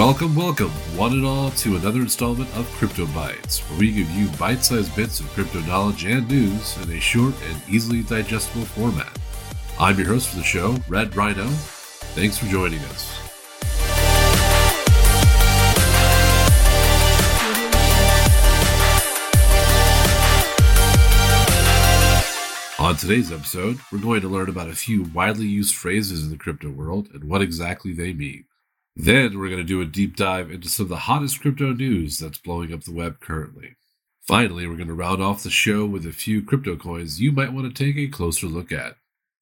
Welcome, welcome, one and all, to another installment of Crypto Bites, where we give you bite sized bits of crypto knowledge and news in a short and easily digestible format. I'm your host for the show, Red Rhino. Thanks for joining us. On today's episode, we're going to learn about a few widely used phrases in the crypto world and what exactly they mean. Then we're going to do a deep dive into some of the hottest crypto news that's blowing up the web currently. Finally, we're going to round off the show with a few crypto coins you might want to take a closer look at.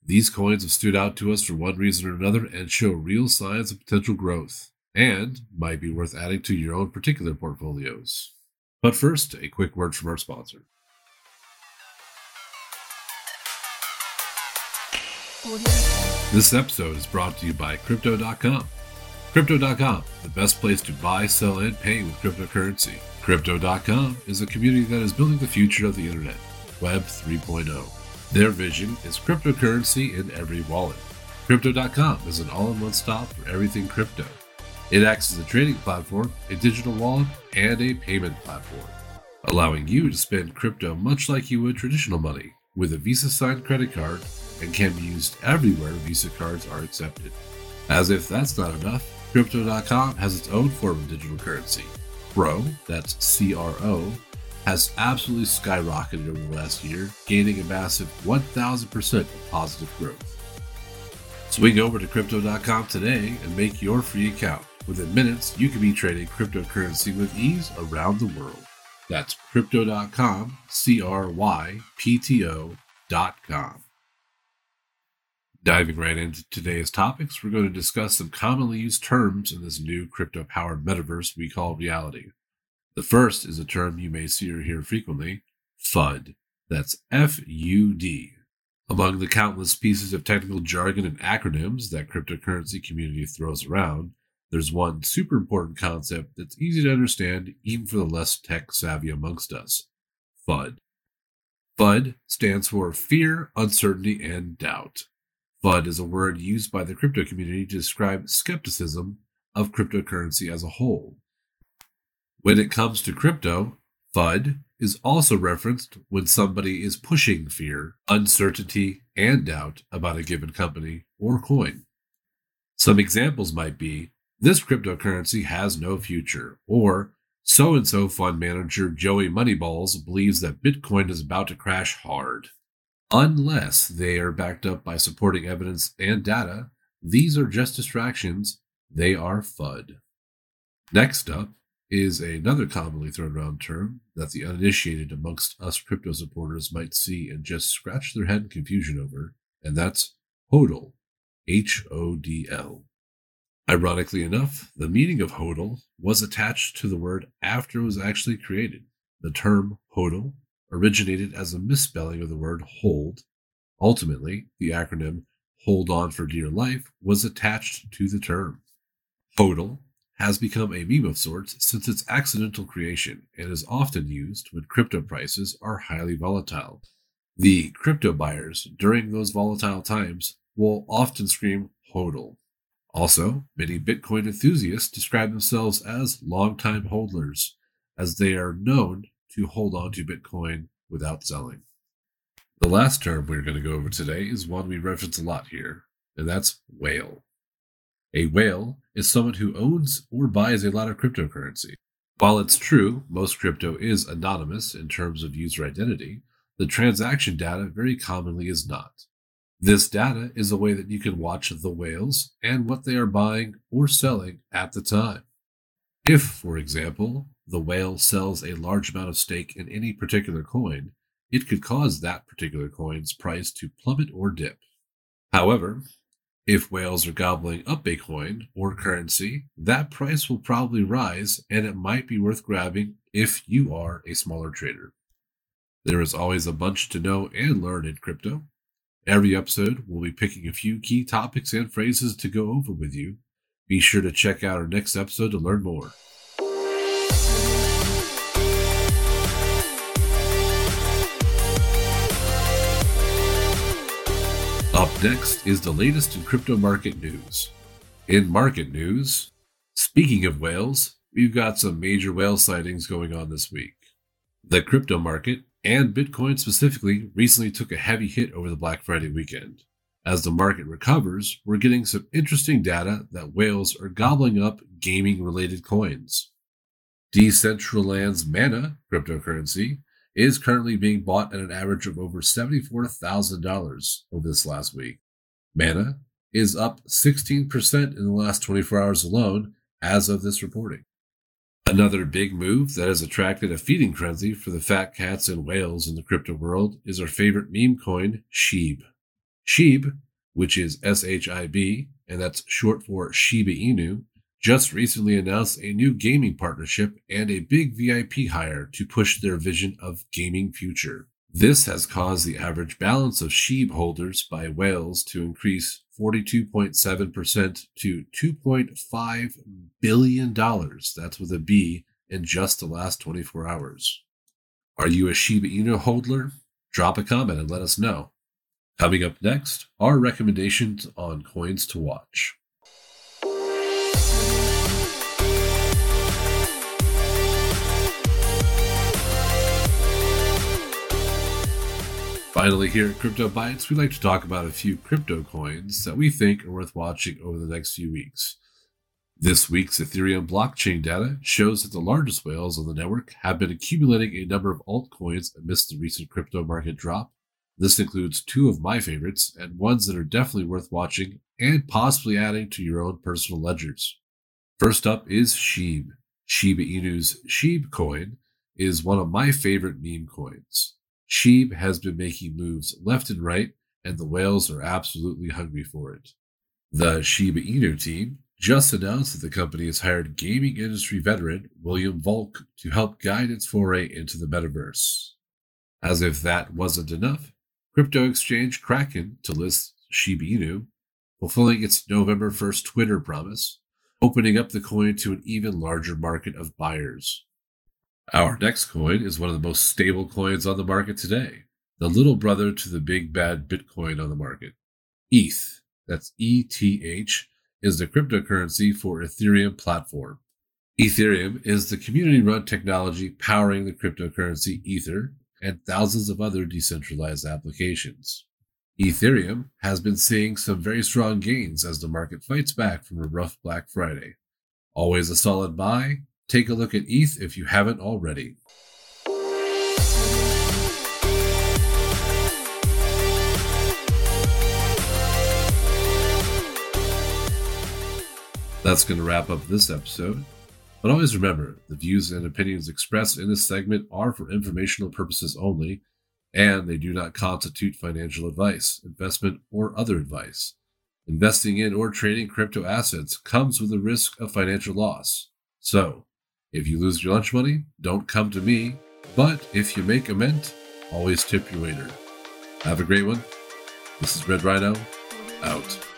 These coins have stood out to us for one reason or another and show real signs of potential growth, and might be worth adding to your own particular portfolios. But first, a quick word from our sponsor. This episode is brought to you by Crypto.com. Crypto.com, the best place to buy, sell, and pay with cryptocurrency. Crypto.com is a community that is building the future of the internet, Web 3.0. Their vision is cryptocurrency in every wallet. Crypto.com is an all in one stop for everything crypto. It acts as a trading platform, a digital wallet, and a payment platform, allowing you to spend crypto much like you would traditional money with a Visa signed credit card and can be used everywhere Visa cards are accepted. As if that's not enough, Crypto.com has its own form of digital currency. CRO, that's C R O, has absolutely skyrocketed over the last year, gaining a massive 1000% of positive growth. Swing over to Crypto.com today and make your free account. Within minutes, you can be trading cryptocurrency with ease around the world. That's Crypto.com, C R Y P T O.com. Diving right into today's topics, we're going to discuss some commonly used terms in this new crypto powered metaverse we call reality. The first is a term you may see or hear frequently FUD. That's F U D. Among the countless pieces of technical jargon and acronyms that cryptocurrency community throws around, there's one super important concept that's easy to understand even for the less tech savvy amongst us FUD. FUD stands for fear, uncertainty, and doubt. FUD is a word used by the crypto community to describe skepticism of cryptocurrency as a whole. When it comes to crypto, FUD is also referenced when somebody is pushing fear, uncertainty, and doubt about a given company or coin. Some examples might be this cryptocurrency has no future, or so and so fund manager Joey Moneyballs believes that Bitcoin is about to crash hard. Unless they are backed up by supporting evidence and data, these are just distractions. They are FUD. Next up is another commonly thrown around term that the uninitiated amongst us crypto supporters might see and just scratch their head in confusion over, and that's HODL. H O D L. Ironically enough, the meaning of HODL was attached to the word after it was actually created. The term HODL originated as a misspelling of the word hold. Ultimately, the acronym Hold On for Dear Life was attached to the term. HODL has become a meme of sorts since its accidental creation and is often used when crypto prices are highly volatile. The crypto buyers during those volatile times will often scream HODL. Also, many Bitcoin enthusiasts describe themselves as longtime holders, as they are known to hold on to Bitcoin without selling. The last term we're going to go over today is one we reference a lot here, and that's whale. A whale is someone who owns or buys a lot of cryptocurrency. While it's true most crypto is anonymous in terms of user identity, the transaction data very commonly is not. This data is a way that you can watch the whales and what they are buying or selling at the time. If, for example, the whale sells a large amount of stake in any particular coin, it could cause that particular coin's price to plummet or dip. However, if whales are gobbling up a coin or currency, that price will probably rise and it might be worth grabbing if you are a smaller trader. There is always a bunch to know and learn in crypto. Every episode, we'll be picking a few key topics and phrases to go over with you. Be sure to check out our next episode to learn more. Up next is the latest in crypto market news. In market news, Speaking of whales, we've got some major whale sightings going on this week. The crypto market, and Bitcoin specifically, recently took a heavy hit over the Black Friday weekend. As the market recovers, we're getting some interesting data that whales are gobbling up gaming related coins. Decentraland's Mana cryptocurrency is currently being bought at an average of over $74,000 over this last week. Mana is up 16% in the last 24 hours alone as of this reporting. Another big move that has attracted a feeding frenzy for the fat cats and whales in the crypto world is our favorite meme coin, SHIB. SHIB, which is S H I B, and that's short for Shiba Inu, just recently announced a new gaming partnership and a big VIP hire to push their vision of gaming future. This has caused the average balance of SHIB holders by whales to increase 42.7% to $2.5 billion. That's with a B in just the last 24 hours. Are you a Shiba Inu holder? Drop a comment and let us know. Coming up next, our recommendations on coins to watch. Finally, here at Crypto Bites, we like to talk about a few crypto coins that we think are worth watching over the next few weeks. This week's Ethereum blockchain data shows that the largest whales on the network have been accumulating a number of altcoins amidst the recent crypto market drop. This includes two of my favorites and ones that are definitely worth watching and possibly adding to your own personal ledgers. First up is SHIB. Shiba Inu's SHIB coin is one of my favorite meme coins. SHIB has been making moves left and right, and the whales are absolutely hungry for it. The Shiba Inu team just announced that the company has hired gaming industry veteran William Volk to help guide its foray into the metaverse. As if that wasn't enough, crypto exchange Kraken to list Shiba Inu, fulfilling its November 1st Twitter promise, opening up the coin to an even larger market of buyers. Our next coin is one of the most stable coins on the market today, the little brother to the big bad Bitcoin on the market. ETH, that's ETH, is the cryptocurrency for Ethereum platform. Ethereum is the community run technology powering the cryptocurrency Ether and thousands of other decentralized applications. Ethereum has been seeing some very strong gains as the market fights back from a rough Black Friday. Always a solid buy, Take a look at ETH if you haven't already. That's going to wrap up this episode. But always remember the views and opinions expressed in this segment are for informational purposes only, and they do not constitute financial advice, investment, or other advice. Investing in or trading crypto assets comes with the risk of financial loss. So, if you lose your lunch money, don't come to me. But if you make a mint, always tip your waiter. Have a great one. This is Red Rhino, out.